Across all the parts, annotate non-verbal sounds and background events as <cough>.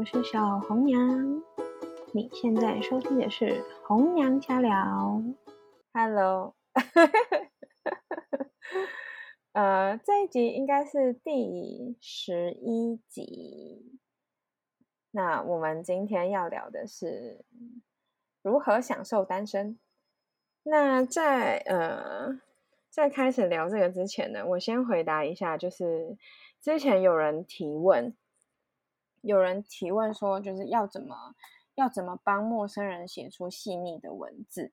我是小红娘。你现在收听的是红娘家聊。Hello，<laughs> 呃，这一集应该是第十一集。那我们今天要聊的是如何享受单身。那在呃在开始聊这个之前呢，我先回答一下，就是之前有人提问，有人提问说，就是要怎么要怎么帮陌生人写出细腻的文字？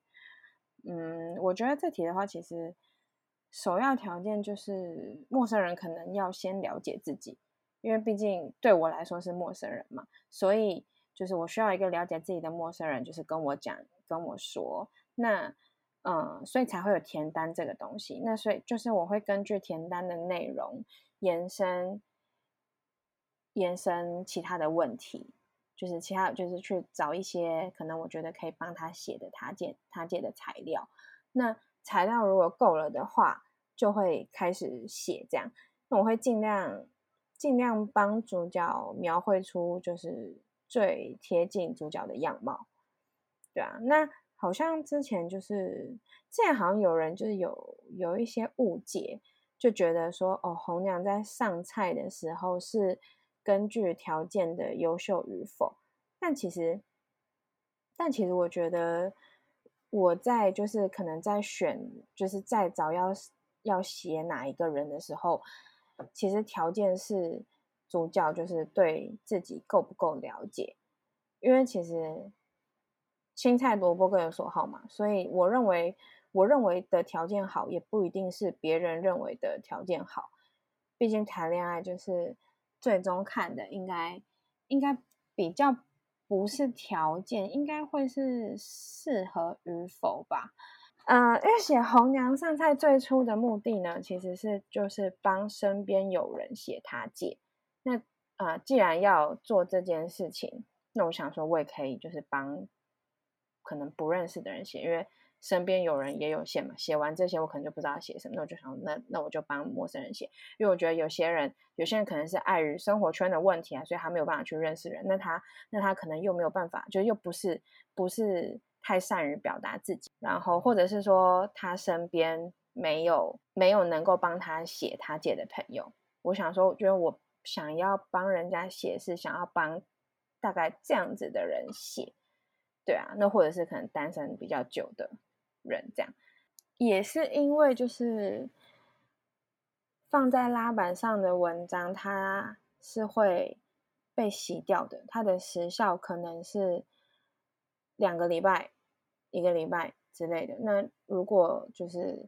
嗯，我觉得这题的话，其实首要条件就是陌生人可能要先了解自己，因为毕竟对我来说是陌生人嘛，所以就是我需要一个了解自己的陌生人，就是跟我讲跟我说那。嗯，所以才会有填单这个东西。那所以就是我会根据填单的内容延伸延伸其他的问题，就是其他就是去找一些可能我觉得可以帮他写的他借他借的材料。那材料如果够了的话，就会开始写这样。那我会尽量尽量帮主角描绘出就是最贴近主角的样貌。对啊，那。好像之前就是，之前好像有人就是有有一些误解，就觉得说哦，红娘在上菜的时候是根据条件的优秀与否，但其实，但其实我觉得我在就是可能在选就是在找要要写哪一个人的时候，其实条件是主角就是对自己够不够了解，因为其实。青菜萝卜各有所好嘛，所以我认为我认为的条件好，也不一定是别人认为的条件好。毕竟谈恋爱就是最终看的，应该应该比较不是条件，应该会是适合与否吧。嗯，因为写红娘上菜最初的目的呢，其实是就是帮身边有人写他借。那啊，既然要做这件事情，那我想说，我也可以就是帮。可能不认识的人写，因为身边有人也有写嘛。写完这些，我可能就不知道写什么，那我就想，那那我就帮陌生人写。因为我觉得有些人，有些人可能是碍于生活圈的问题啊，所以他没有办法去认识人。那他，那他可能又没有办法，就又不是不是太善于表达自己。然后，或者是说他身边没有没有能够帮他写他借的朋友。我想说，我觉得我想要帮人家写，是想要帮大概这样子的人写。对啊，那或者是可能单身比较久的人，这样也是因为就是放在拉板上的文章，它是会被洗掉的，它的时效可能是两个礼拜、一个礼拜之类的。那如果就是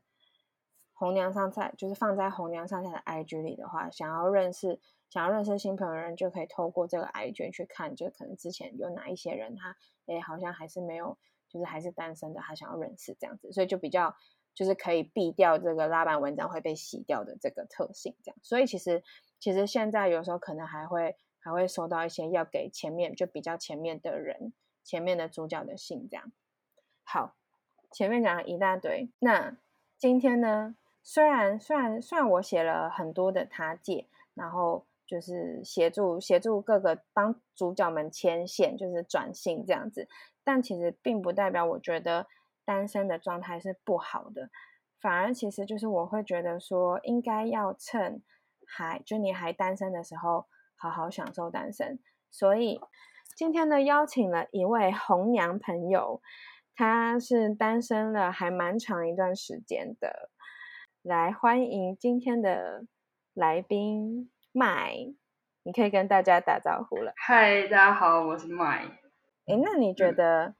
红娘上菜，就是放在红娘上菜的 IG 里的话，想要认识。想要认识新朋友的人，就可以透过这个 I G 去看，就可能之前有哪一些人，他哎好像还是没有，就是还是单身的，他想要认识这样子，所以就比较就是可以避掉这个拉板文章会被洗掉的这个特性，这样。所以其实其实现在有时候可能还会还会收到一些要给前面就比较前面的人，前面的主角的信，这样。好，前面讲了一大堆，那今天呢，虽然虽然虽然我写了很多的他借，然后。就是协助协助各个帮主角们牵线，就是转性这样子，但其实并不代表我觉得单身的状态是不好的，反而其实就是我会觉得说，应该要趁还就你还单身的时候，好好享受单身。所以今天呢，邀请了一位红娘朋友，他是单身了还蛮长一段时间的，来欢迎今天的来宾。麦，你可以跟大家打招呼了。嗨，大家好，我是麦。哎，那你觉得，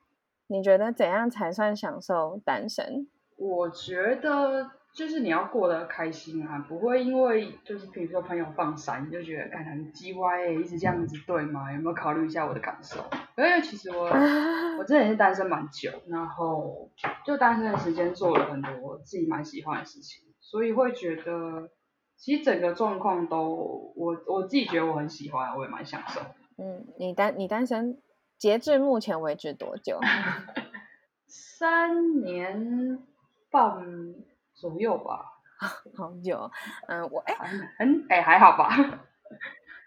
你觉得怎样才算享受单身？我觉得就是你要过得开心啊，不会因为就是比如说朋友放闪，你就觉得感觉很鸡歪，一直这样子对吗？有没有考虑一下我的感受？因为其实我 <laughs> 我之前是单身蛮久，然后就单身的时间做了很多自己蛮喜欢的事情，所以会觉得。其实整个状况都，我我自己觉得我很喜欢，我也蛮享受。嗯，你单你单身，截至目前为止多久？<laughs> 三年半左右吧。<laughs> 好久。嗯，我哎，很哎还好吧。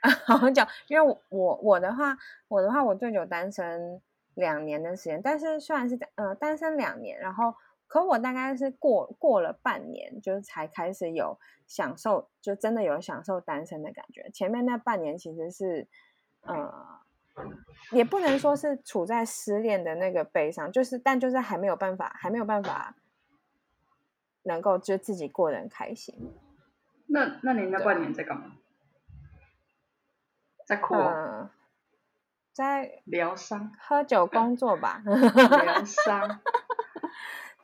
<laughs> 好久，因为我我的话，我的话，我最久单身两年的时间，但是虽然是呃单身两年，然后可我大概是过过了半年，就是才开始有享受，就真的有享受单身的感觉。前面那半年其实是呃，也不能说是处在失恋的那个悲伤，就是但就是还没有办法，还没有办法能够就自己过得很开心。那那你那半年在干嘛？在哭、嗯，在疗伤，喝酒工作吧。<laughs> 疗伤。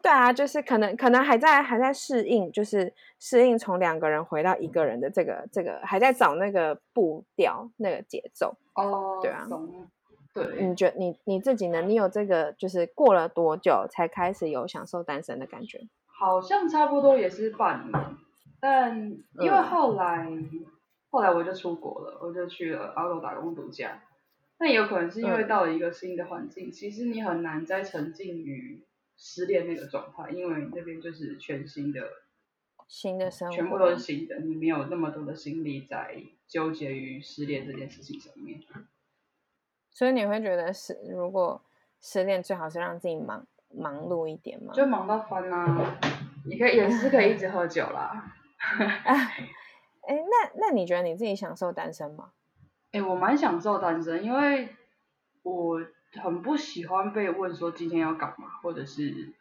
对啊，就是可能可能还在还在适应，就是适应从两个人回到一个人的这个这个，还在找那个步调那个节奏。哦，对啊懂。对，你觉你你自己呢？你有这个就是过了多久才开始有享受单身的感觉？好像差不多也是半年，但因为嗯后来、后来我就出国了，我就去了澳洲打工度假。那也有可能是因为嗯到了一个新的环境，其实你很难再沉浸于失恋那个状态，因为那边就是全新的，新的生活，全部都是新的，你没有那么多的心力在纠结于失恋这件事情上面。所以你会觉得是如果失恋最好是让自己忙忙碌一点嘛？就忙到翻啊！你可以也是可以一直喝酒啦。<laughs> 哎，那那你觉得你自己享受单身吗？哎、我蛮享受单身，因为我很不喜欢被问说今天要干嘛，或者是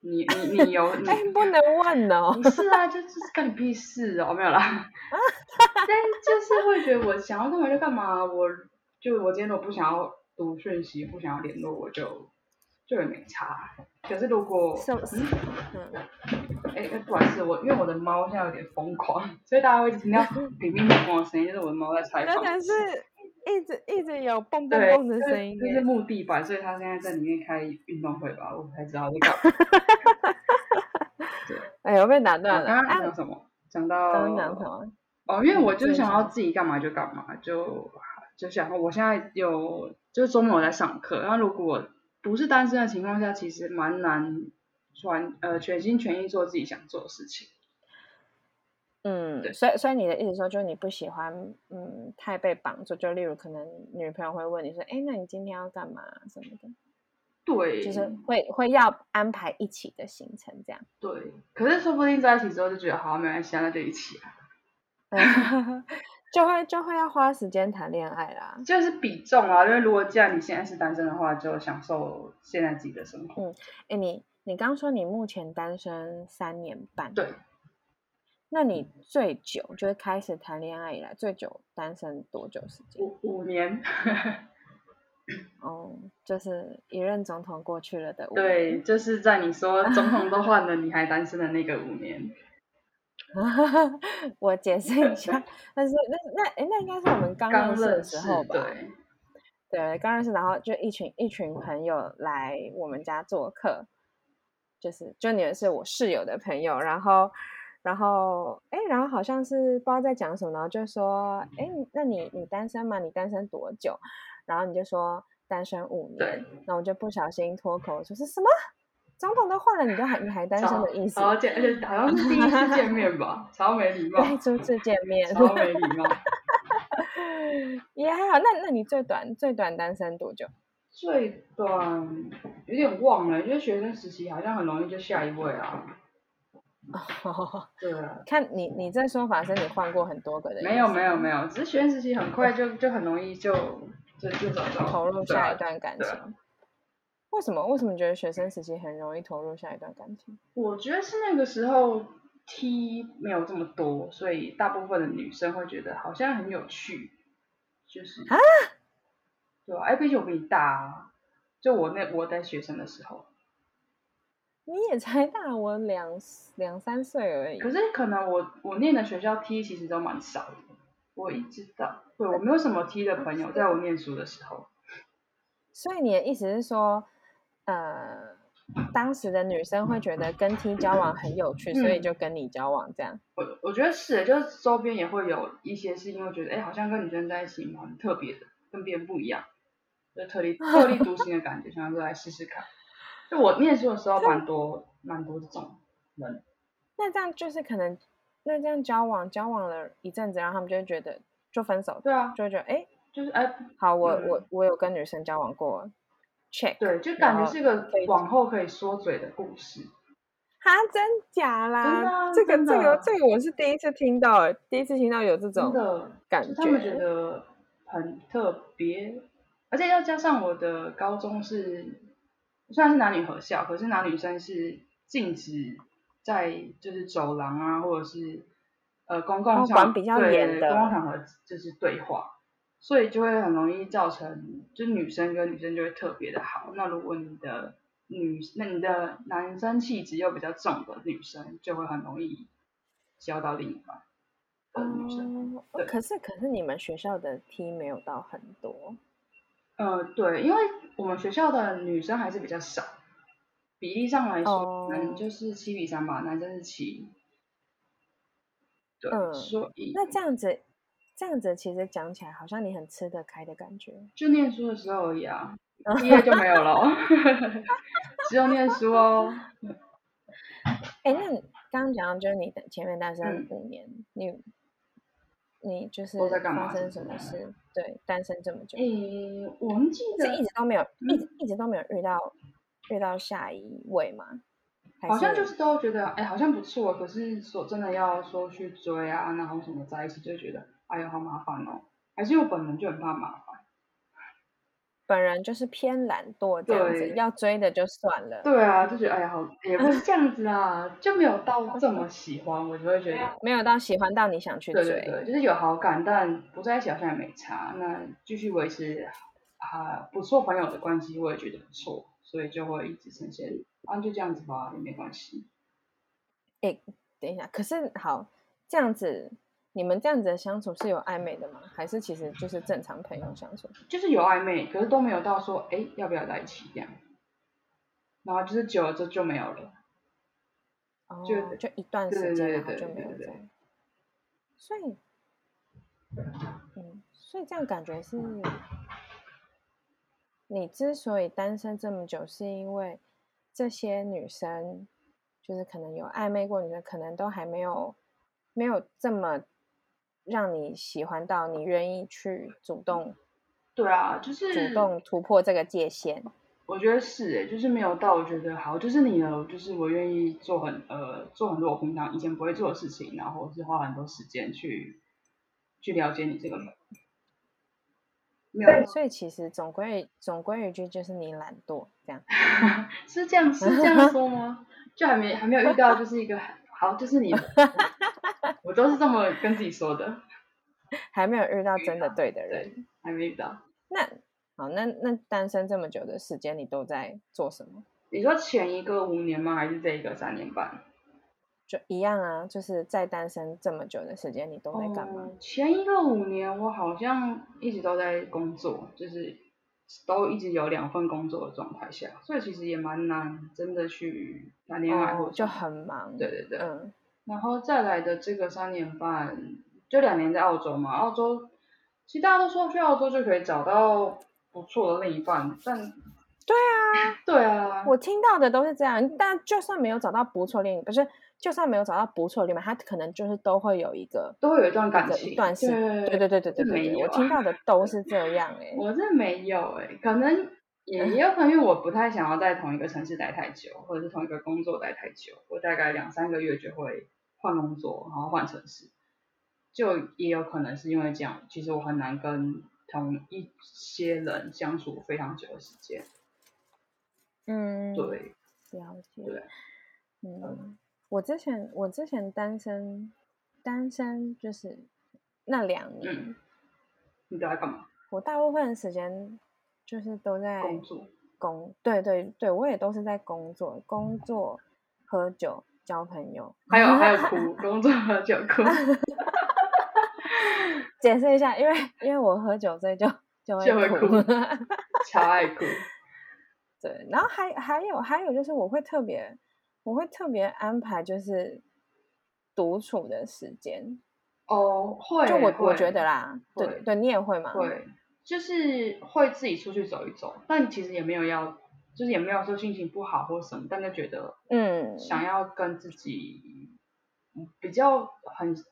你你你有你 <laughs> 哎，不能问哦。不是啊，就就是干你屁事哦，没有啦。<laughs> 但就是会觉得我想要干嘛就干嘛，我就我今天如果不想要读讯息，不想要联络，我就就也没差。可是如果是嗯嗯，哎、哎不好意思，我因为我的猫现在有点疯狂，所以大家会听到乒乒乓乓的声音，就是我的猫在拆房子。真的是一直一直有蹦蹦，蹦的声音耶。这是木地板，所以他现在在里面开运动会吧，我不太知道在干嘛。哎呦，被打我断了。刚刚啊，讲什么？讲到刚刚讲什么？哦，因为我就是想要自己干嘛就干嘛，就就想我现在有就是周末我在上课，然后如果不是单身的情况下，其实蛮难全呃全心全意做自己想做的事情。嗯，所以所以你的意思说，就是你不喜欢嗯太被绑住，就例如可能女朋友会问你说，哎，那你今天要干嘛什么的，对，就是会会要安排一起的行程这样。对，可是说不定在一起之后就觉得好没关系啊，那就一起啊，<laughs> 就会就会要花时间谈恋爱啦。就是比重啊，因为如果既然你现在是单身的话，就享受现在自己的生活。嗯，哎，你你刚说你目前单身三年半，对，那你最久就是开始谈恋爱以来最久单身多久时间？五五年，哦，就是一任总统过去了的五对，就是在你说总统都换了，<laughs> 你还单身的那个五年。<laughs> 我解释一下，<laughs> 但是那那应该是我们刚刚认识的时候吧？对，对，刚认识，然后就一群一群朋友来我们家做客，就是就你们是我室友的朋友，然后然后哎，然后好像是不知道在讲什么，然后就说哎，那你你单身吗？你单身多久？然后你就说单身五对年，然后我就不小心脱口说是什么？总统都换了，你都还你还单身的意思？超见，而且好像是第一次见面吧，超没礼 <laughs> 貌，对，初次见面，超没礼貌。也还好。那那你最短最短单身多久？最短有点忘了，就是学生时期好像很容易就下一位啊。<laughs> 对啊，看你你这说法是你换过很多个人，没有没有没有，只是学生时期很快就就很容易就就就找到投入下一段感情。为什么？为什么觉得学生时期很容易投入下一段感情？我觉得是那个时候 T 没有这么多，所以大部分的女生会觉得好像很有趣，就是啊，对啊，哎，毕竟我比你大啊，就我那我在学生的时候，你也才大我两两三岁而已。可是可能我我念的学校 T 其实都蛮少的，我一直到对我没有什么 T 的朋友，在我念书的时候，所以你的意思是说，呃，当时的女生会觉得跟 T 交往很有趣，所以嗯就跟你交往这样。我我觉得是，就是周边也会有一些是因为觉得，哎，好像跟女生在一起蛮特别的，跟别人不一样，就特立特立独行的感觉，想说来试试看。就我念书的时候，蛮多蛮多这种。人，那这样就是可能，那这样交往交往了一阵子，然后他们就会觉得就分手，对啊，就会觉得哎，就是哎，好，我嗯我我有跟女生交往过，check，对，就感觉是个可以往后可以说嘴的故事。哈，真假啦？这个这个这个我是第一次听到，哎，第一次听到有这真种的，感觉。他们觉得很特别，而且要加上我的高中是虽然是男女合校，可是男女生是禁止在就是走廊啊，或者是呃公共哦场、管比较对严的公共场合就是对话，所以就会很容易造成就女生跟女生就会特别的好。那如果你的女那你的男生气质又比较重的女生，就会很容易交到另一半的女生。可是可是你们学校的 T 没有到很多，呃，对，因为我们学校的女生还是比较少，比例上来说，哦男就是七比三吧，男生是七。对，嗯所以那这样子这样子其实讲起来好像你很吃得开的感觉。就念书的时候而已啊，<laughs> 毕业就没有了哦，<laughs> 只有念书哦。<laughs> 哎，那你刚刚讲到就是你的前面单身嗯五年，你你就是发生什么事？对，单身这么久，诶，我们记得一直都没有，一嗯直一直都没有遇到遇到下一位吗？好像就是都觉得，哎，好像不错，可是说真的要说去追啊，然后什么在一起，就觉得，哎呦，好麻烦哦。还是我本人就很怕麻烦。本人就是偏懒惰这样子，要追的就算了，对啊，就觉得哎呀，好也不是这样子啊，就没有到这么喜欢，我就会觉得，没有到喜欢到你想去追。对对对，就是有好感，但不在一起好像也没差，那继续维持啊不错朋友的关系，我也觉得不错，所以就会一直呈现，啊就这样子吧，也没关系。等一下，可是好这样子，你们这样子的相处是有暧昧的吗？还是其实就是正常朋友相处？就是有暧昧，可是都没有到说，哎，要不要在一起这样，然后就是久了之后就没有了。哦，就就一段时间，然后就没有在。所以，嗯，所以这样感觉是，你之所以单身这么久，是因为这些女生，就是可能有暧昧过，女生可能都还没有没有这么让你喜欢到你愿意去主动对啊，就是主动突破这个界限。我觉得是诶，就是没有到我觉得好，就是你了，就是我愿意做很呃做很多我平常以前不会做的事情，然后是花很多时间去去了解你这个人。没有所以其实总归总归一句就是你懒惰这样。<laughs> 是这样是这样说吗？就还没还没有遇到，就是一个好，就是你，<laughs> 我都是这么跟自己说的，<laughs> 还没有遇到真的对的人。还没遇到。那好，那那单身这么久的时间，你都在做什么？你说前一个五年吗？还是这一个三年半？就一样啊，就是在单身这么久的时间，你都在干嘛？哦前一个五年，我好像一直都在工作，就是都一直有两份工作的状态下，所以其实也蛮难真的去谈恋爱或者，哦就很忙。对对对。嗯，然后再来的这个三年半，就两年在澳洲嘛。澳洲其实大家都说去澳洲就可以找到不错的另一半，但对啊，对啊，我听到的都是这样。但就算没有找到不错恋，不是就算没有找到不错恋嘛，他可能就是都会有一个，都会有一段感情，一段，对对对对对对，我听到的都是这样哎，我这没有哎，可能。也也有可能因为我不太想要在同一个城市待太久，或者是同一个工作待太久，我大概两三个月就会换工作，然后换城市，就也有可能是因为这样，其实我很难跟同一些人相处非常久的时间。嗯，对，了解。对，嗯，我之前我之前单身单身就是那两年，嗯你都在干嘛？我大部分的时间就是都在工作。工，对对对，我也都是在工作，工作、喝酒、交朋友。还有还 <laughs> 有哭，工作喝酒哭，<laughs> 解释一下，因为因为我喝酒，所以就就会就会哭。<laughs> 超爱哭。对，然后还还有还有就是我会特别我会特别安排就是独处的时间，哦，会，就我我觉得啦，对会对，你也会吗？会，就是会自己出去走一走，但其实也没有要，就是也没有说心情不好或什么，但就觉得嗯，想要跟自己嗯比较很怎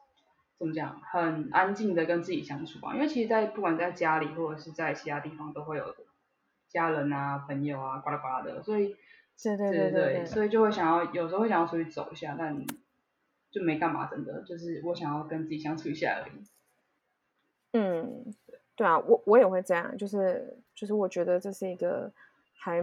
么讲，很安静的跟自己相处吧。因为其实，在不管在家里或者是在其他地方，都会有家人啊、朋友啊，呱啦呱啦的，所以，对对对对对，所以就会想要，有时候会想要出去走一下，但就没干嘛，真的，就是我想要跟自己相处一下而已。嗯，对啊，我我也会这样，就是就是我觉得这是一个还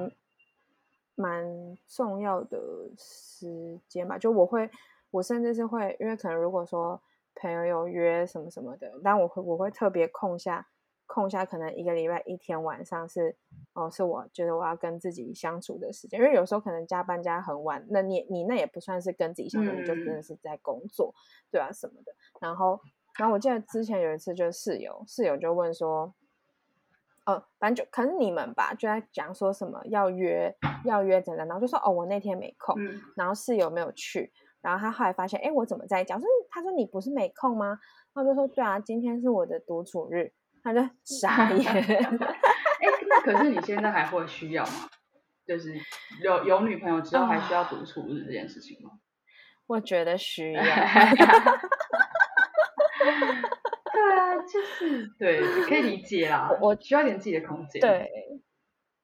蛮重要的时间吧，就我会，我甚至是会，因为可能如果说朋友有约什么什么的，但我会我会特别空下空下，可能一个礼拜一天晚上是哦，是我觉得我要跟自己相处的时间，因为有时候可能加班加很晚，那你你那也不算是跟自己相处，你就真的是在工作，对啊什么的，然后。然后我记得之前有一次，就是室友室友就问说，哦，反正就可能你们吧，就在讲说什么要约要约怎样，然后就说哦，我那天没空，然后室友没有去，然后他后来发现，哎，我怎么在讲？说他说你不是没空吗？然后就说对啊，今天是我的独处日，他就傻眼。<laughs> 哎，那可是你现在还会需要吗？就是有有女朋友之后还需要独处日这件事情吗？我觉得需要。<laughs> <laughs> 对啊，就是对，可以理解啦。我需要点自己的空间。对，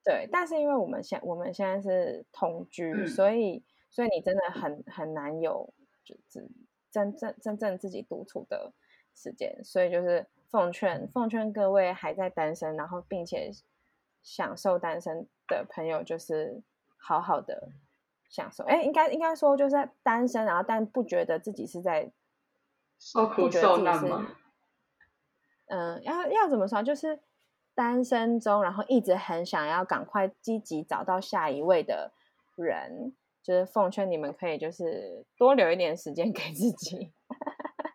对，但是因为我们现我们现在是同居，所以所以你真的很很难有就是真正真正自己独处的时间。所以就是奉劝奉劝各位还在单身，然后并且享受单身的朋友，就是好好的享受。哎，应该应该说就是单身，然后但不觉得自己是在。受苦受难吗？嗯，要要怎么说？就是单身中，然后一直很想要赶快积极找到下一位的人，就是奉劝你们可以就是多留一点时间 <laughs> 给自己。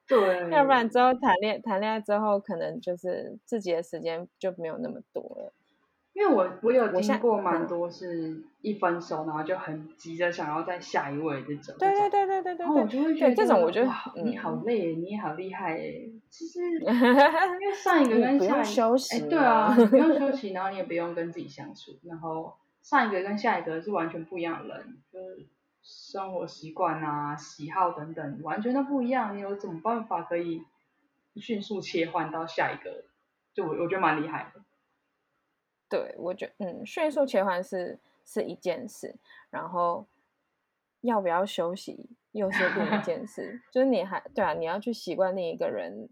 对，要不然之后谈恋谈恋爱之后，可能就是自己的时间就没有那么多了。因为我我有听过蛮多是一分手，然后就很急着想要在下一位这种。对对对对对对。然后我就会觉得这种，我觉得你好累，你也好厉害诶。其实 <laughs> 因为上一个跟下一个，哎，对啊，不用休息，<laughs> 然后你也不用跟自己相处，然后上一个跟下一个是完全不一样的人，就是生活习惯啊、喜好等等完全都不一样。你有什么办法可以迅速切换到下一个？就我我觉得蛮厉害的。对，我觉嗯，迅速切换是是一件事，然后要不要休息又是另一件事。<laughs> 就是你还对啊，你要去习惯另一个人，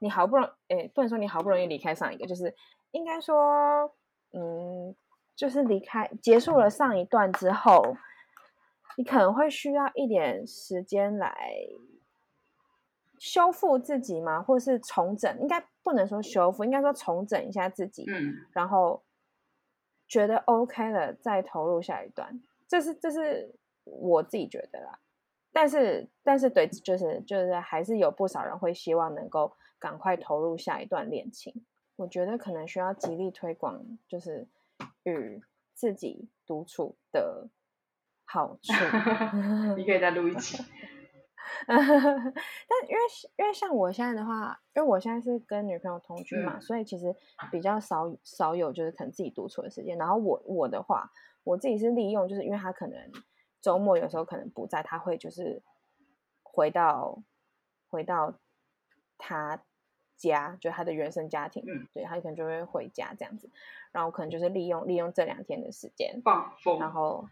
你好不容易哎，不能说你好不容易离开上一个，就是应该说嗯，就是离开结束了上一段之后，你可能会需要一点时间来。修复自己吗？或是重整？应该不能说修复，应该说重整一下自己。嗯，然后觉得 OK 了，再投入下一段。这是这是我自己觉得啦。但是但是对，就是就是还是有不少人会希望能够赶快投入下一段恋情。我觉得可能需要极力推广，就是与自己独处的好处。<laughs> 你可以再录一集。<laughs> <laughs> 但因为因为像我现在的话，因为我现在是跟女朋友同居嘛，所以其实比较少少有就是可能自己独处的时间。然后我我的话，我自己是利用，就是因为他可能周末有时候可能不在，他会就是回到回到他家，就他的原生家庭，对他可能就会回家这样子。然后可能就是利用利用这两天的时间放风，然后。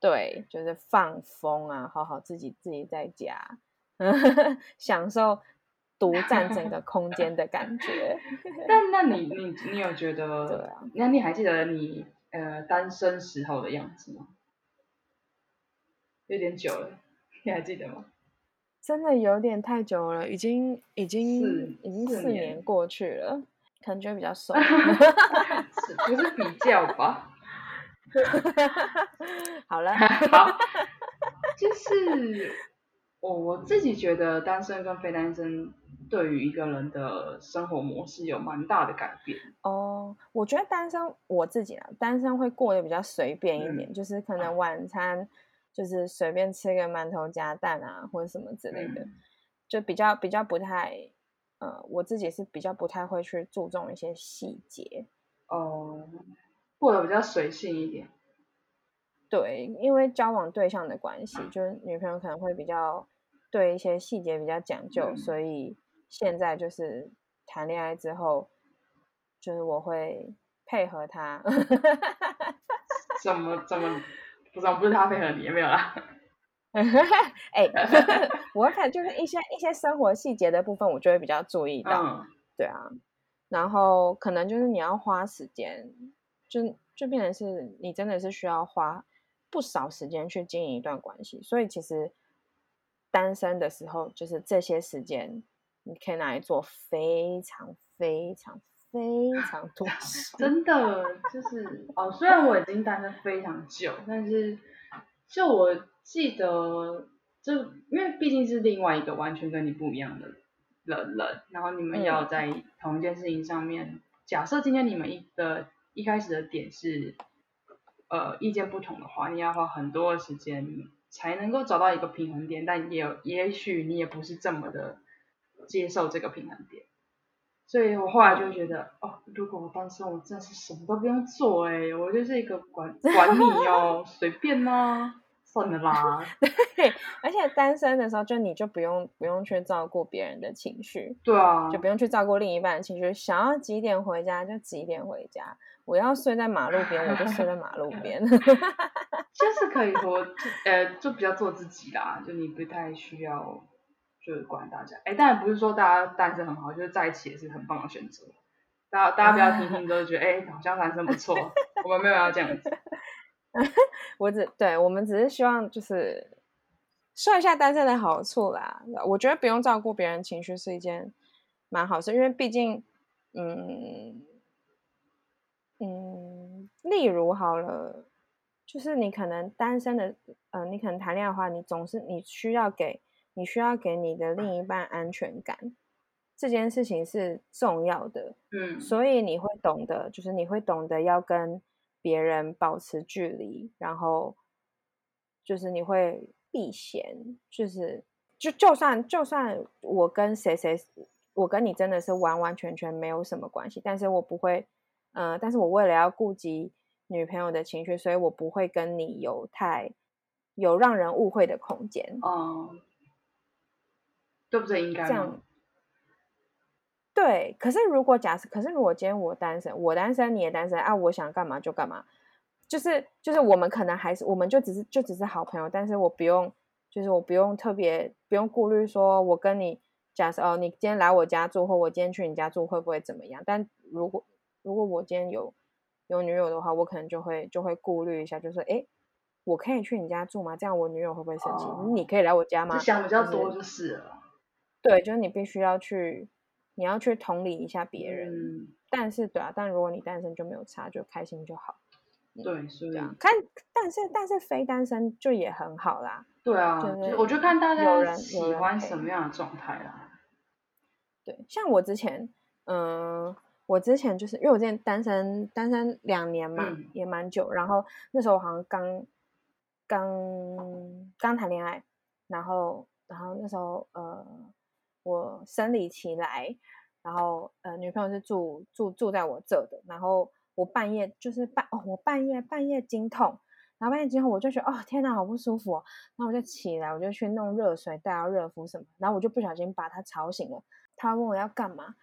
对，就是放风啊，好好自己自己在家，<laughs> 享受独占整个空间的感觉。<laughs> 但那你你你有觉得？<laughs> 对啊。那你还记得你呃单身时候的样子吗？有点久了，你还记得吗？真的有点太久了，已经已经已经四年过去了，可能觉得比较瘦。不是比较吧？<laughs> 好了，<laughs> 好，就是我我自己觉得单身跟非单身对于一个人的生活模式有蛮大的改变。哦，我觉得单身我自己啊，单身会过得比较随便一点，就是可能晚餐就是随便吃个馒头夹蛋啊，或者什么之类的，就比较比较不太，呃，我自己是比较不太会去注重一些细节。哦。过得比较随性一点，对，因为交往对象的关系，就是女朋友可能会比较对一些细节比较讲究，嗯所以现在就是谈恋爱之后，就是我会配合他。<laughs> 怎么怎么不知道不是他配合你也没有啦。<laughs> 哎、<laughs> 我会看就是一些一些生活细节的部分，我就会比较注意到。嗯，对啊，然后可能就是你要花时间，就就变成是你真的是需要花不少时间去经营一段关系，所以其实单身的时候，就是这些时间你可以拿来做非常非常非常多事。<laughs> 真的就是哦，虽然我已经单身非常久，但是就我记得，就因为毕竟是另外一个完全跟你不一样的人人，然后你们嗯要在同一件事情上面，假设今天你们一的一开始的点是呃意见不同的话，你要花很多的时间才能够找到一个平衡点，但也有也许你也不是这么的接受这个平衡点。所以我后来就会觉得，哦，如果我单身，我真的是什么都不用做哎、我就是一个管 <laughs> 管你哦，随便啦、算了啦。<laughs> 而且单身的时候，就你就不用不用去照顾别人的情绪，对啊就，不用去照顾另一半的情绪，想要几点回家就几点回家，我要睡在马路边我就睡在马路 <laughs> 边。<laughs> 就是可以活，就呃，就比较做自己啦，就你不太需要就是管大家。哎，当然不是说大家单身很好，就是在一起也是很棒的选择。大家大家不要听听都觉得，哎，好像单身不错，我们没有要这样子。<laughs> 我只对我们只是希望就是说一下单身的好处啦。我觉得不用照顾别人情绪是一件蛮好事，因为毕竟，嗯嗯，例如好了，就是你可能单身的，呃，你可能谈恋爱的话，你总是你需要给你需要给你的另一半安全感，这件事情是重要的。嗯，所以你会懂得，就是你会懂得要跟别人保持距离，然后就是你会避嫌，就是就就算就算我跟谁谁，我跟你真的是完完全全没有什么关系，但是我不会，呃，但是我为了要顾及女朋友的情绪，所以我不会跟你有太有让人误会的空间。嗯，对不对？应该这样？对，可是如果假设，可是如果今天我单身，我单身，你也单身啊，我想干嘛就干嘛，就是就是我们可能还是，我们就只是就只是好朋友，但是我不用，就是我不用特别不用顾虑说，我跟你假设哦，你今天来我家住，或我今天去你家住会不会怎么样？但如果如果我今天有有女友的话，我可能就会就会顾虑一下，就是诶，我可以去你家住吗？这样我女友会不会生气？哦你可以来我家吗？就想比较多就是了。对，就是你必须要去，你要去同理一下别人。嗯，但是，对啊，但如果你单身就没有差，就开心就好。对，所以这样看，但是但是非单身就也很好啦。对啊，就是我就看大家有喜欢什么样的状态啦。对，像我之前，嗯、我之前就是因为我之前单身单身两年嘛，嗯也蛮久。然后那时候我好像刚刚刚谈恋爱，然后然后那时候呃，我生理期来，然后呃，女朋友是住住住在我这的，然后我半夜就是半哦，我半夜半夜经痛。然后半夜经痛，我就觉得哦天哪，好不舒服哦。然后我就起来，我就去弄热水袋啊、热敷什么。然后我就不小心把他吵醒了。他问我要干嘛，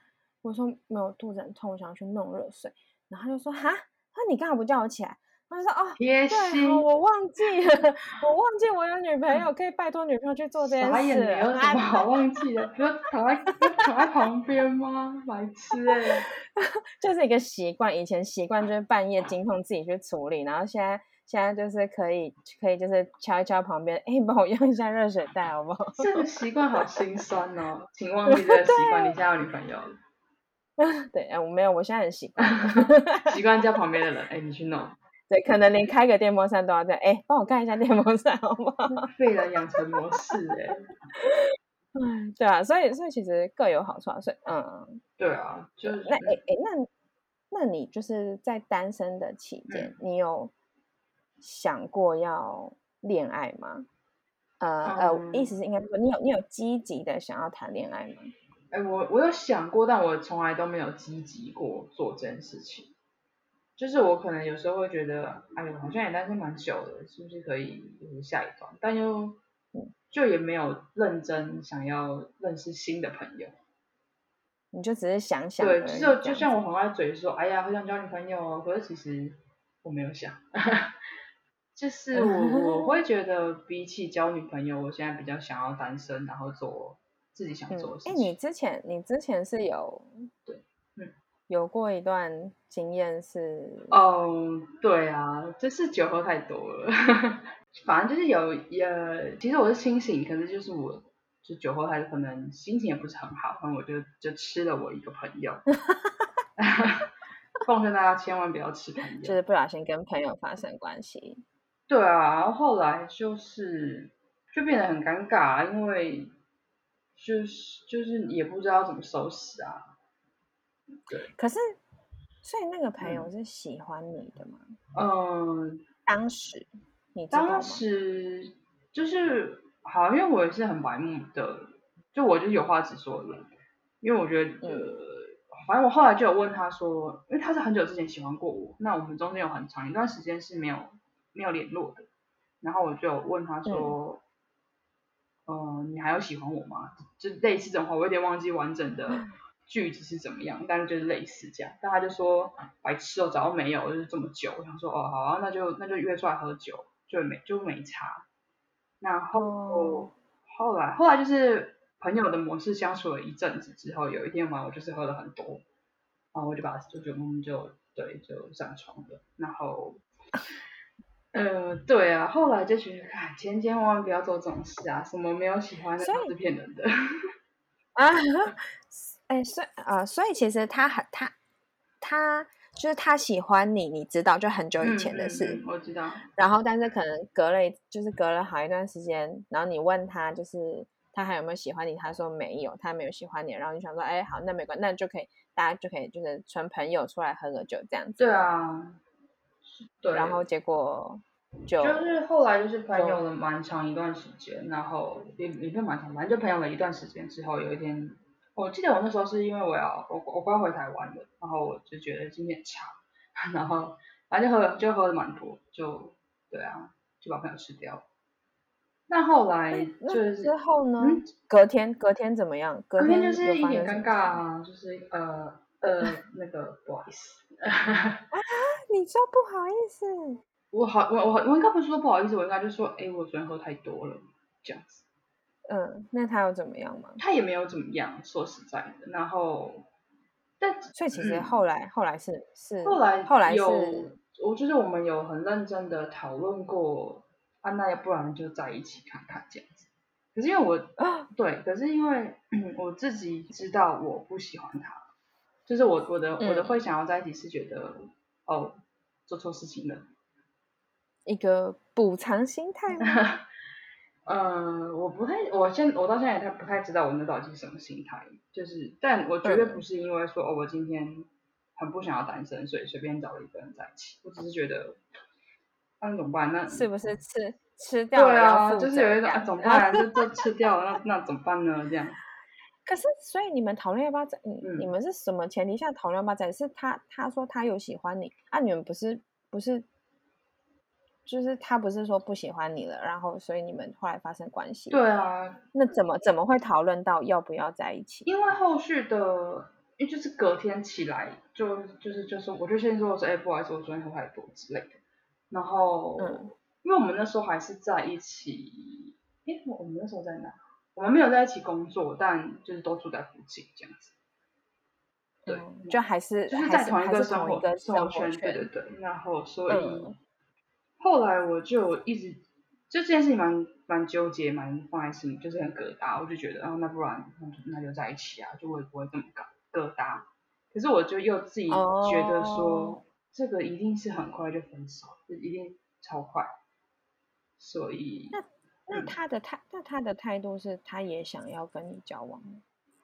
我说没有，肚子很痛，我想要去弄热水。然后他就说哈，他说你干嘛不叫我起来？他就说哦，贴对，心好，，我忘记了，我忘记我有女朋友，<laughs> 可以拜托女朋友去做这件事你有了。什么好 <laughs> 忘记的？不是躺在躺在旁边吗？白痴哎、<laughs> 就是一个习惯，以前习惯就是半夜经痛自己去处理，然后现在现在就是可以可以就是敲一敲旁边，哎，帮我用一下热水袋好不好？这个习惯好心酸哦，请忘记这个习惯，你现在有女朋友了，<laughs> 对，哎，我没有，我现在很习惯。<laughs> 习惯叫旁边的人，哎、你去弄，<laughs> 对，可能连开个电风扇都要这样，哎，帮我看一下电风扇好不好？废人养成模式哎、嗯，对啊，所以所以其实各有好处啊，所以嗯，对啊，就是那哎哎，那那你就是在单身的期间，你有想过要恋爱吗？呃、呃，意思是应该说你有你有积极的想要谈恋爱吗？哎、我我有想过，但我从来都没有积极过做这件事情。就是我可能有时候会觉得，哎呦，好像也单身蛮久了，是不是可以就是下一段？但又就也没有认真想要认识新的朋友。你就只是想想，对，就就像我很爱嘴说，哎呀，好想交女朋友哦，可是其实我没有想，<laughs> 就是我我 <laughs> 会觉得比起交女朋友，我现在比较想要单身，然后做自己想做的事情。哎，你之前你之前是有对，嗯，有过一段经验是，哦，对啊，就是酒喝太多了，<laughs> 反正就是有呃，其实我是清醒，可是就是我。就酒后，他可能心情也不是很好，然后我就就吃了我一个朋友。<laughs> 奉劝大家千万不要吃朋友，就是不小心跟朋友发生关系。对啊，然后后来就是就变得很尴尬，因为就是就是也不知道怎么收拾啊。对。可是，所以那个朋友是喜欢你的吗？嗯，当时你当时就是。好，因为我也是很白目的，就我就有话直说的，因为我觉得，呃，反正我后来就有问他说，因为他是很久之前喜欢过我，那我们中间有很长一段时间是没有没有联络的，然后我就问他说，嗯，你还有喜欢我吗？就类似这种话，我有点忘记完整的句子是怎么样，但是就是类似这样，但他就说白痴哦，早没有，就是这么久，我想说，哦，好啊，那就那就约出来喝酒，就没就没差。然后后来后来就是朋友的模式相处了一阵子之后，有一天晚上我就是喝了很多，然后我就把就就嗯就对就上床了。然后呃对啊，后来就觉得看千千万万不要做这种事啊，什么没有喜欢的都是骗人的啊。<laughs> 哎，所以啊，所以其实他很他他。就是他喜欢你，你知道，就很久以前的事，我知道。然后，但是可能隔了，就是隔了好一段时间，然后你问他，就是他还有没有喜欢你？他说没有，他没有喜欢你。然后你想说，哎，好，那没关，那就可以，大家就可以就是纯朋友出来喝个酒这样子。对啊，对。然后结果就就是后来就是朋友了蛮长一段时间，然后也也不蛮长，反正就朋友了一段时间之后，有一天。我记得我那时候是因为我要我我快回台湾了，然后我就觉得今天差，<laughs> 然后反正就喝就喝了蛮多，就对啊，就把朋友吃掉。那后来就是之后呢？隔天隔天怎么样？隔天就是一点尴尬啊，就是呃呃那个不好意思。<laughs> 啊，你说不好意思？我好我我我应该不是说不好意思，我应该就说哎我昨天喝太多了这样子。嗯，那他有怎么样吗？他也没有怎么样，说实在的。然后，但所以其实后来后来是是后来后来有，我就是我们有很认真的讨论过，啊，那要不然就在一起看看这样子。可是因为我啊对，可是因为 <clears throat> 我自己知道我不喜欢他，就是我我的我的会想要在一起是觉得哦做错事情了，一个补偿心态。嗯，<laughs> 我不太，我现我到现在也太不太知道我那到底是什么心态，就是，但我绝对不是因为说哦，我今天很不想要单身，所以随便找了一个人在一起，我只是觉得，那怎么办？那是不是吃吃掉？对啊，就是有一种啊怎么办？<laughs> 就就吃掉了，那那怎么办呢？这样。可是，所以你们讨论要不要在？你你们是什么前提下讨论要不要在？是他他说他有喜欢你，啊，你们不是不是？就是他不是说不喜欢你了，然后所以你们后来发生关系。对啊，那怎么怎么会讨论到要不要在一起？因为后续的，因为就是隔天起来就就是就是，我就先说我说哎不好意思，我昨天喝太多之类的。然后，嗯，因为我们那时候还是在一起，哎，我们那时候在哪？我们没有在一起工作，但就是都住在附近这样子。对，就还是就是在同一个生活生活圈，对对对。然后所以。后来我就一直就这件事情蛮蛮纠结，蛮放在心里，就是很疙瘩。我就觉得，啊，那不然那就那就在一起啊，就我也不会这么搞疙瘩。可是我就又自己觉得说，这个一定是很快就分手，就一定超快。所以那那他的态，那他的态度是，他也想要跟你交往？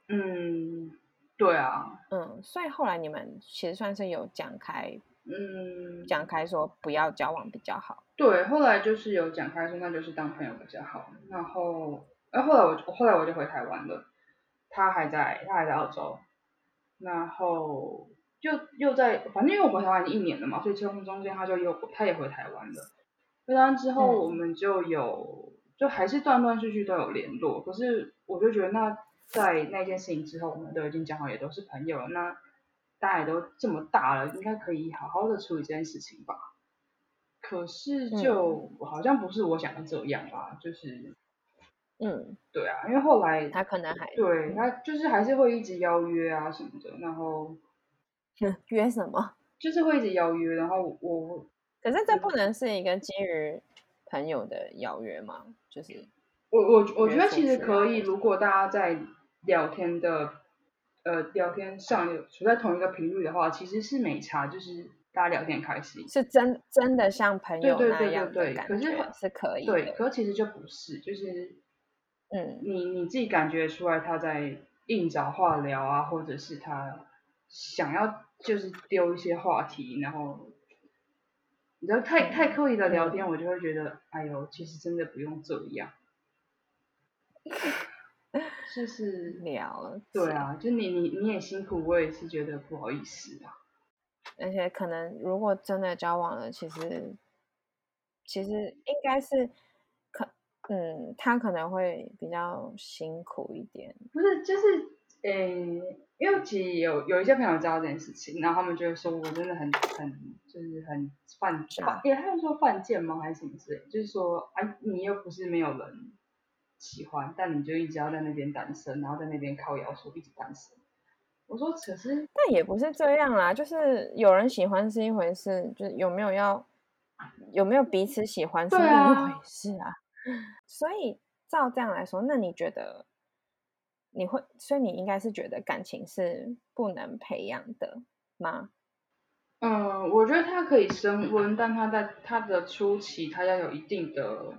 嗯，对啊。嗯，所以后来你们其实算是有讲开。嗯，讲开说不要交往比较好。对，后来就是有讲开说，那就是当朋友比较好。然后，然后来我，后来我就回台湾了，他还在，他还在澳洲。然后就又在，反正因为我回台湾已经一年了嘛，所以中中间他就又他也回台湾了。回台湾之后，我们就有就还是断断续续都有联络。可是我就觉得，那在那件事情之后，我们都已经讲好，也都是朋友了。那大家也都这么大了，应该可以好好的处理这件事情吧。可是就好像不是我想的这样吧，就是，嗯，对啊，因为后来他可能还对他就是还是会一直邀约啊什么的，然后 <laughs> 约什么？就是会一直邀约，然后我可是这不能是一个基于朋友的邀约吗？就是我我我觉得其实可以，如果大家在聊天的呃聊天上有处在同一个频率的话，其实是没差，就是。大家聊天开心，是真真的像朋友那样的感觉，是可以。对，可其实就不是，就是，嗯，你你自己感觉出来他在硬找话聊啊，或者是他想要就是丢一些话题，然后，你知道太太刻意的聊天，我就会觉得，哎呦，其实真的不用这样，就是 <laughs> 聊，对啊，就你你你也辛苦，我也是觉得不好意思啊。而且可能如果真的交往了，其实其实应该是可嗯，他可能会比较辛苦一点。不是，就是呃，因为其实有有一些朋友知道这件事情，然后他们就会说我真的很很就是很犯贱，也他们说犯贱吗？还是什么之类？就是说啊，你又不是没有人喜欢，但你就一直要在那边单身，然后在那边靠摇说一直单身。我说，可是但也不是这样啦，就是有人喜欢是一回事，就是有没有要有没有彼此喜欢是另一回事啊。<laughs> 所以照这样来说，那你觉得你会？所以你应该是觉得感情是不能培养的吗？嗯，我觉得它可以升温，但它在它的初期，它要有一定的、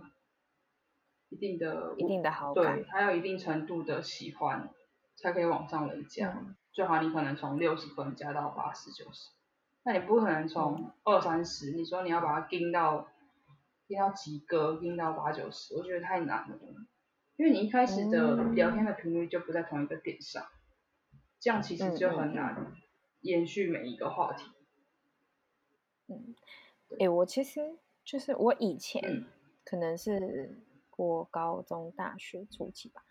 一定的、一定的好感，对，它要一定程度的喜欢，才可以往上累加。最好你可能从六十分加到八十九十，那你不可能从二三十，你说你要把它盯到盯到及格，盯到八九十，我觉得太难了，因为你一开始的聊天的频率就不在同一个点上，这样其实就很难延续每一个话题。嗯，哎，我其实就是我以前可能是过高中、大学初期吧，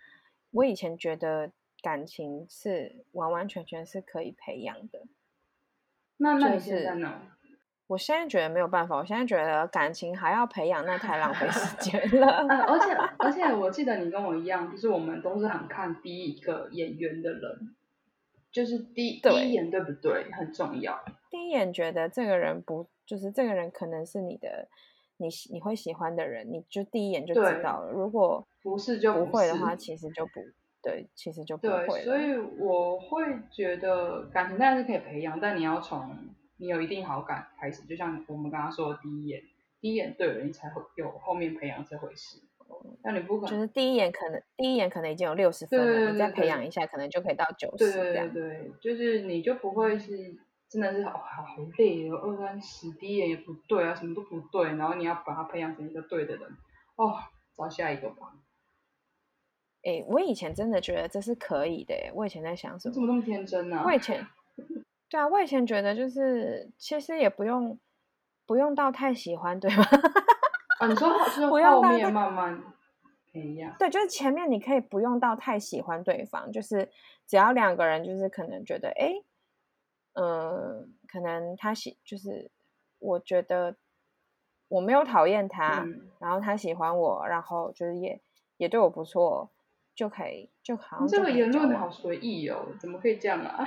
我以前觉得。感情是完完全全是可以培养的。那那你现在呢？我现在觉得没有办法。我现在觉得感情还要培养，那太浪费时间 <laughs> 了。而且 <laughs> 而且，我记得你跟我一样，就是我们都是很看第一个演员的人，就是第第一眼对不对很重要。第一眼觉得这个人不，就是这个人可能是你的，你你会喜欢的人，你就第一眼就知道了。如果不是就不会的话，其实就不。对，其实就不会。所以我会觉得感情当然是可以培养，但你要从你有一定好感开始，就像我们刚刚说的第一眼，第一眼对了，你才会有后面培养这回事。那你不可能就是第一眼可能第一眼可能已经有六十分了，你再培养一下，可能就可以到九十这样。对对对，就是你就不会是真的是哦好累哦，二三十第一眼也不对啊，什么都不对，然后你要把它培养成一个对的人，哦，找下一个吧。哎，我以前真的觉得这是可以的。我以前在想什么？怎么那么天真呢？我以前，<laughs> 对啊，我以前觉得就是，其实也不用，不用到太喜欢，对吗？啊，<laughs> 你说就是后面慢慢培养。对，就是前面你可以不用到太喜欢对方，就是只要两个人就是可能觉得，哎，嗯，可能他喜，就是我觉得我没有讨厌他，然后他喜欢我，然后就是也也对我不错。就可以，就好像这个言论好随意哦，怎么可以这样啊？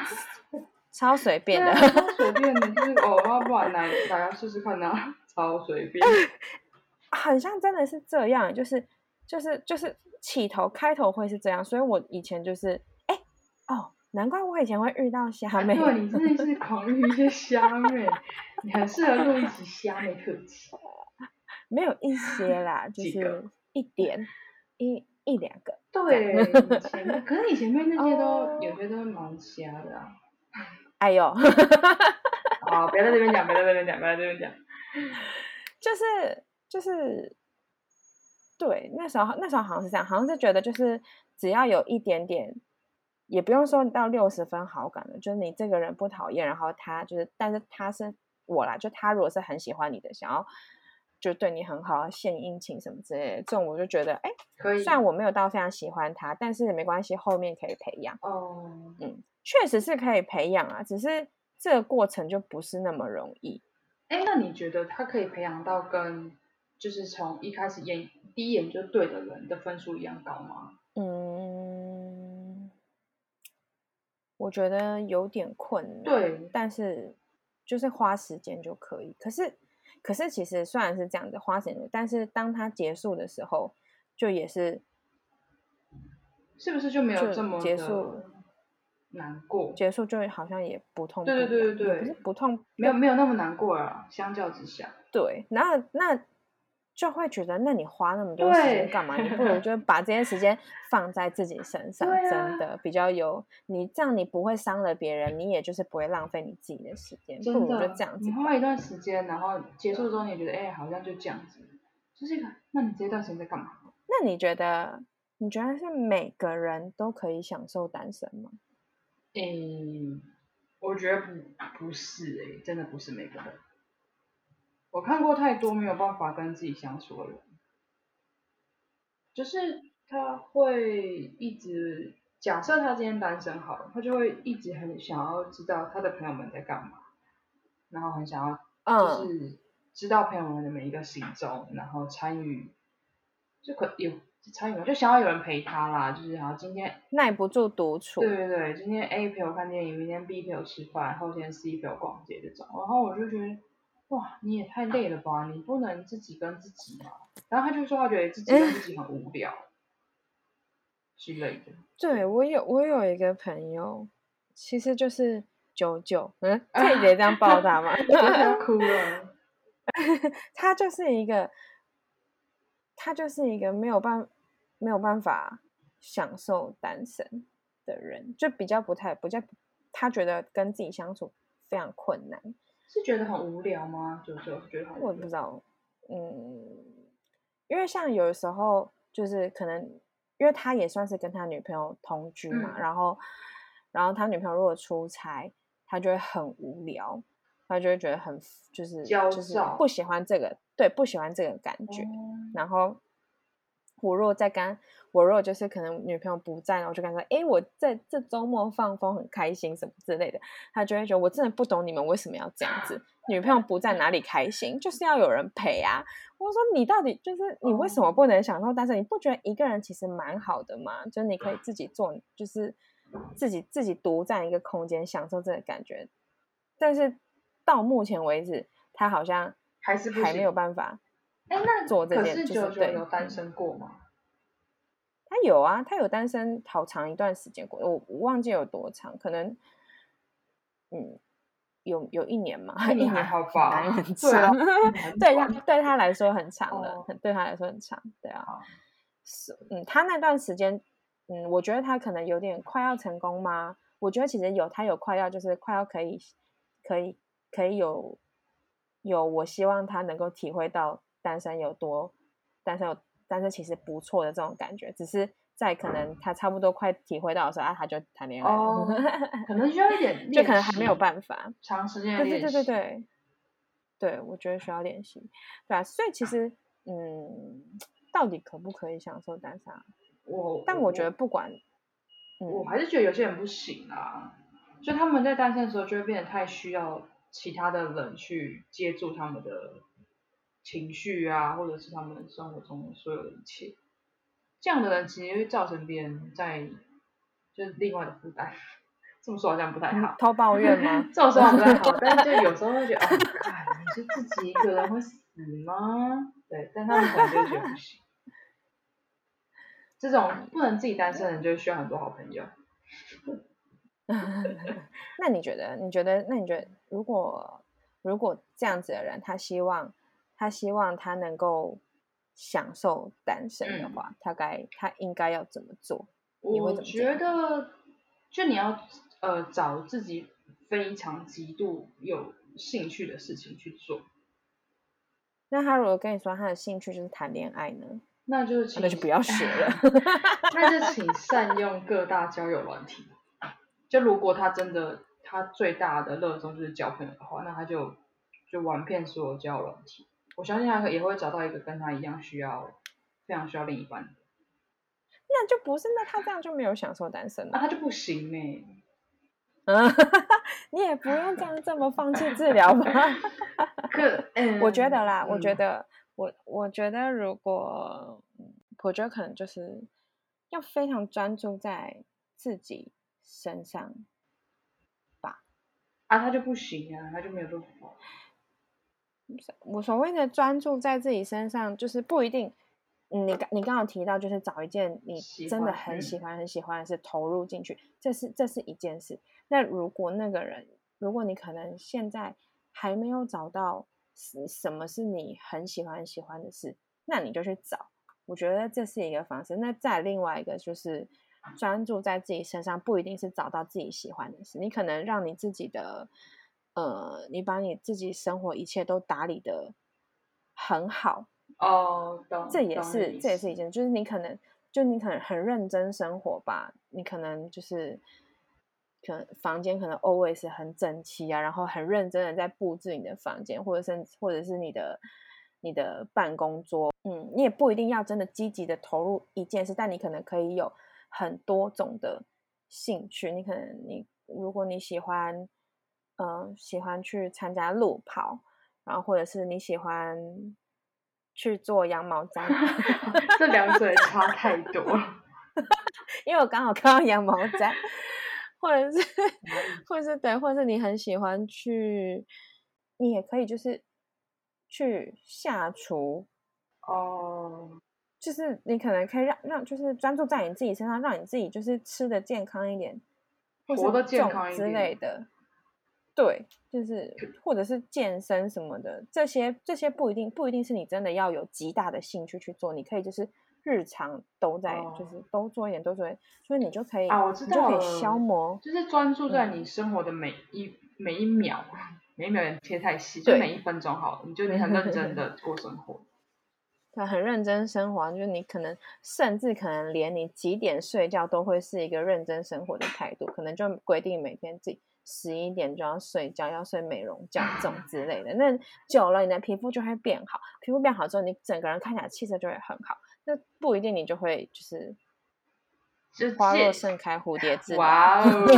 <laughs> 超随便的，超随便的，就是哦，要不然来大家试试看呐，超随便。<laughs> 很像真的是这样，就是就是就是起头开头会是这样，所以我以前就是哎哦，难怪我以前会遇到虾妹。对，你真的是狂遇一些虾妹，你很适合录一集虾妹特辑。<laughs> 没有一些啦，<laughs> 就是一点一。一两个，对，前可是你前面那些都有些都蛮瞎的啊。哎呦，<laughs> 哦，别在这边讲，别在这边讲，别在这边讲。<laughs> 就是就是，对，那时候那时候好像是这样，好像是觉得就是只要有一点点，也不用说到六十分好感了，就是你这个人不讨厌，然后他就是，但是他是我啦，就他如果是很喜欢你的，想要就对你很好，献殷勤什么之类的，这种我就觉得，哎，可以。虽然我没有到非常喜欢他，但是没关系，后面可以培养。哦，嗯，确实是可以培养啊，只是这个过程就不是那么容易。哎，那你觉得他可以培养到跟就是从一开始眼第一眼就对的人的分数一样高吗？嗯，我觉得有点困难。对，但是就是花时间就可以。可是。可是其实虽然是这样子花钱，但是当它结束的时候，就也是，是不是就没有这么结束难过？结束就好像也不痛，对对对对对，不是不痛，没有没有那么难过啊，相较之下，对，那那。就会觉得，那你花那么多时间干嘛？你不如就 <laughs> 把这些时间放在自己身上，真的比较有你这样，你不会伤了别人，你也就是不会浪费你自己的时间。不如就这样子。你花一段时间，然后结束之后，你觉得哎，好像就这样子，就是一个。那你这段时间在干嘛？那你觉得？你觉得是每个人都可以享受单身吗？嗯，我觉得不不是哎，真的不是每个人。我看过太多没有办法跟自己相处的人，就是他会一直假设他今天单身好了，他就会一直很想要知道他的朋友们在干嘛，然后很想要就是知道朋友们的每一个行踪，然后参与，就可有参与嘛，就想要有人陪他啦，就是好今天耐不住独处，对对对，今天 A 陪我看电影，明天 B 陪我吃饭，后天 C 陪我逛街这种，然后我就觉得。哇，你也太累了吧！你不能自己跟自己吗？然后他就说他觉得自己跟自己很无聊之类的。对我有我有一个朋友，其实就是九九，嗯，可以直接这样 <laughs> 报他吗？要 <laughs> 哭了。<laughs> 他就是一个，他就是一个没有办没有办法享受单身的人，就比较不太不较，他觉得跟自己相处非常困难。是觉得很无聊吗？就是觉得很我不知道，嗯，因为像有的时候就是可能，因为他也算是跟他女朋友同居嘛，然后，然后他女朋友如果出差，他就会很无聊，他就会觉得很就是就是不喜欢这个，对，不喜欢这个感觉，然后。我若在跟，我若就是可能女朋友不在，然后就跟他说：“哎，我在这周末放风很开心什么之类的。”他就会觉得我真的不懂你们为什么要这样子。女朋友不在哪里开心，就是要有人陪啊！我说你到底就是你为什么不能享受单身？你不觉得一个人其实蛮好的吗？就是你可以自己做，就是自己自己独占一个空间，享受这个感觉。但是到目前为止，他好像还是还没有办法。哎，那做这件就是对，有单身过吗？他有啊，他有单身好长一段时间过，我我忘记有多长，可能嗯，有有一年嘛，<laughs> 一年好吧，很长，对他对他来说很长了，对他来说很长，对啊，是嗯，他那段时间，嗯，我觉得他可能有点快要成功吗？我觉得其实有，他有快要就是快要可以可以可以有有，我希望他能够体会到。单身有多，单身有单身其实不错的这种感觉，只是在可能他差不多快体会到的时候啊，他就谈恋爱了，<laughs> 可能需要一点，就可能还没有办法长时间对对对对对，对我觉得需要练习，对啊，所以其实嗯，到底可不可以享受单身？我但我觉得不管，我还是觉得有些人不行啊，就他们在单身的时候就会变得太需要其他的人去接住他们的。情绪啊，或者是他们生活中的所有的一切，这样的人其实会造成别人在就是另外的负担。这么说好像不太好，偷抱怨吗？<laughs> 这么说不太好，<laughs> 但是就有时候会觉得，哎，你是自己一个人会死吗？对，但他们可能就觉得不行。这种不能自己单身的人，就需要很多好朋友。<laughs> 那你觉得？你觉得？那你觉得，如果如果这样子的人，他希望？他希望他能够享受单身的话，他该他应该要怎么做？我觉得，就你要呃找自己非常极度有兴趣的事情去做。那他如果跟你说他的兴趣就是谈恋爱呢？那就是那就不要学了。<laughs> 那就请善用各大交友软体。就如果他真的他最大的热衷就是交朋友的话，那他就就玩遍所有交友软体。我相信他也会找到一个跟他一样需要，非常需要另一半的。那就不是，那他这样就没有享受单身了。那他就不行呢。嗯，<laughs> 你也不用这样这么放弃治疗吧。<laughs> 可，<laughs> 我觉得啦，我觉嗯得，我我觉得如果，嗯我觉得可能就是要非常专注在自己身上吧。啊，他就不行啊，他就没有办法。我所谓的专注在自己身上，就是不一定。嗯你刚你刚刚提到，就是找一件你真的很喜欢、很喜欢的事投入进去，这是这是一件事。那如果那个人，如果你可能现在还没有找到什什么是你很喜欢、很喜欢的事，那你就去找。我觉得这是一个方式。那再另外一个就是专注在自己身上，不一定是找到自己喜欢的事，你可能让你自己的，呃，你把你自己生活一切都打理的很好，哦，这也是这也是一件，就是你可能就你可能很认真生活吧，你可能就是可能房间可能 always 很整齐啊，然后很认真的在布置你的房间，或者是或者是你的你的办公桌，嗯，你也不一定要真的积极的投入一件事，但你可能可以有很多种的兴趣，你可能你如果你喜欢，呃，喜欢去参加路跑，然后或者是你喜欢去做羊毛毡 <laughs> <laughs> 这两者差太多了。<laughs> 因为我刚好看到羊毛毡，或者是，或者是对，或者是你很喜欢去，你也可以就是去下厨，哦，就是你可能可以让让就是专注在你自己身上，让你自己就是吃的健康一点，或是活得健康一点类的。对，就是或者是健身什么的，这些这些不一定不一定是你真的要有极大的兴趣去做，你可以就是日常都在，就是哦都做一点，都做一点，所以你就可以啊我知你就可以道了消磨。就是专注在嗯你生活的每一、每一秒，每一秒也切太细，就每一分钟好了，你就 <laughs> 你很认真的过生活。<laughs> 对，很认真生活，就是你可能甚至可能连你几点睡觉都会是一个认真生活的态度，可能就规定每天自己十一点就要睡觉，要睡美容觉这种之类的。那久了，你的皮肤就会变好，皮肤变好之后，你整个人看起来气色就会很好。那不一定你就会就是就花若盛开，蝴蝶自来。哇哦！<laughs>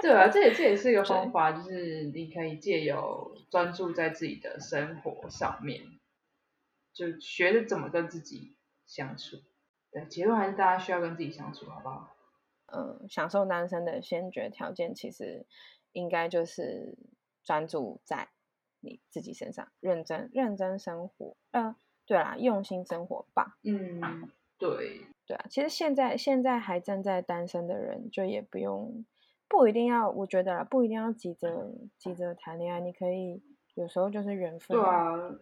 对啊，这也这也是一个方法，就是你可以借由专注在自己的生活上面，就学着怎么跟自己相处。对，结论还是大家需要跟自己相处，好不好？嗯，享受单身的先决条件，其实应该就是专注在你自己身上，认真认真生活。呃，对啦，用心生活吧。嗯，对，对啊，其实现在现在还正在单身的人，就也不用不一定要，我觉得啦，不一定要急着急着谈恋爱，你可以有时候就是缘分，对啊，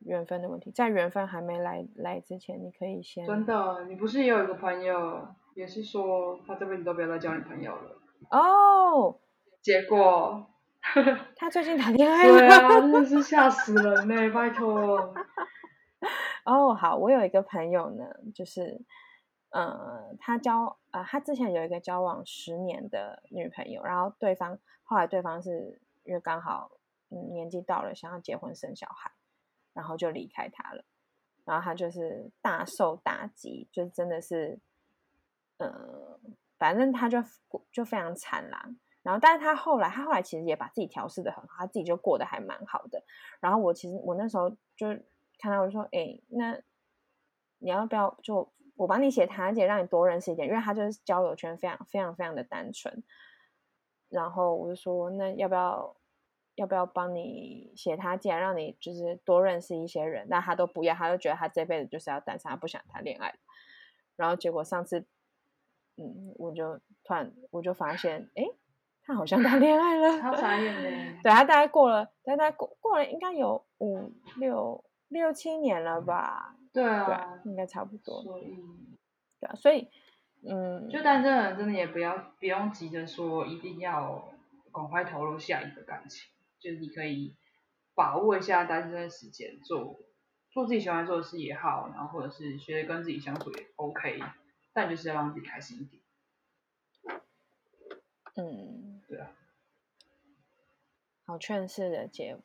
缘分的问题，在缘分还没来来之前，你可以先真的，你不是也有一个朋友，也是说他这辈子都不要再交女朋友了，哦，结果，<laughs> 他最近谈恋爱了。对啊，真的是吓死人呢、拜托。哦，好，我有一个朋友呢，就是，呃，他交呃，他之前有一个交往十年的女朋友，然后对方后来对方是因为刚好嗯年纪到了，想要结婚生小孩，然后就离开他了，然后他就是大受打击，就真的是，呃，反正他就就非常惨啦。然后，但是他后来，他后来其实也把自己调试的很好，他自己就过得还蛮好的。然后我其实我那时候就看到我就说，哎，那你要不要就我帮你写堂姐，让你多认识一点，因为他就是交友圈非常非常非常的单纯。然后我就说，那要不要要不要帮你写他姐，让你就是多认识一些人？那他都不要，他就觉得他这辈子就是要单身，他不想谈恋爱。然后结果上次，嗯，我就突然我就发现，哎，他好像谈恋爱了。超傻眼呢。对他大概过了，大概过过了应该有五六六七年了吧？对对啊啊，，应该差不多。所以对啊，所以嗯，就单身的人真的也不要不用急着说一定要赶快投入下一个感情，就是你可以把握一下单身的时间，做做自己喜欢做的事也好，然后或者是学着跟自己相处也 OK，但就是要让自己开心一点。嗯，对啊。好劝世的结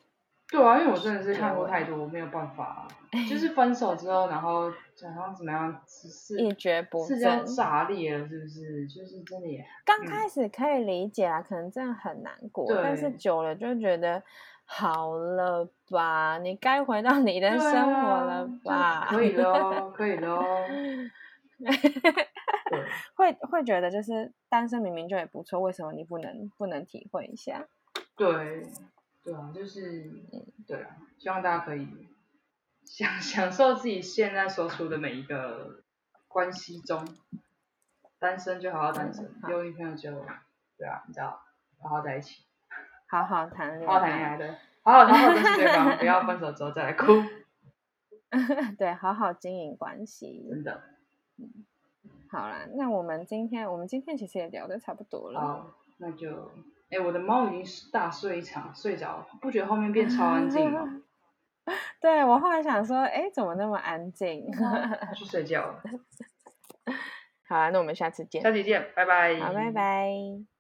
对啊，因为我真的是看过太多，我没有办法，就是分手之后，然后然后怎么样，只是一蹶不是这样振。炸裂了，是不是？就是真的刚开始可以理解啊，可能真的很难过，但是久了就觉得好了吧，你该回到你的生活啊了就吧？可以了哦，<laughs> 可以了哦。对，<laughs> 会会觉得就是单身明明就也不错，为什么你不能不能体会一下？对，对啊，就是，对啊，希望大家可以享享受自己现在所处的每一个关系中，单身就好好单身嗯，有女朋友就，对啊，你知道，好好在一起，<laughs> 好好谈恋爱好好谈恋爱，爱的，好好好好珍惜对方，不要分手之后再来哭，<laughs> 对，好好经营关系。真的。好啦，那我们今天我们今天其实也聊得差不多了。好，那就，哎，我的猫已经大睡一场，睡着，不觉得后面变超安静吗？<laughs> 对我后来想说，哎，怎么那么安静？它 <laughs> 去睡觉了，好啦，那我们下次见。下期见，拜拜。好，拜拜。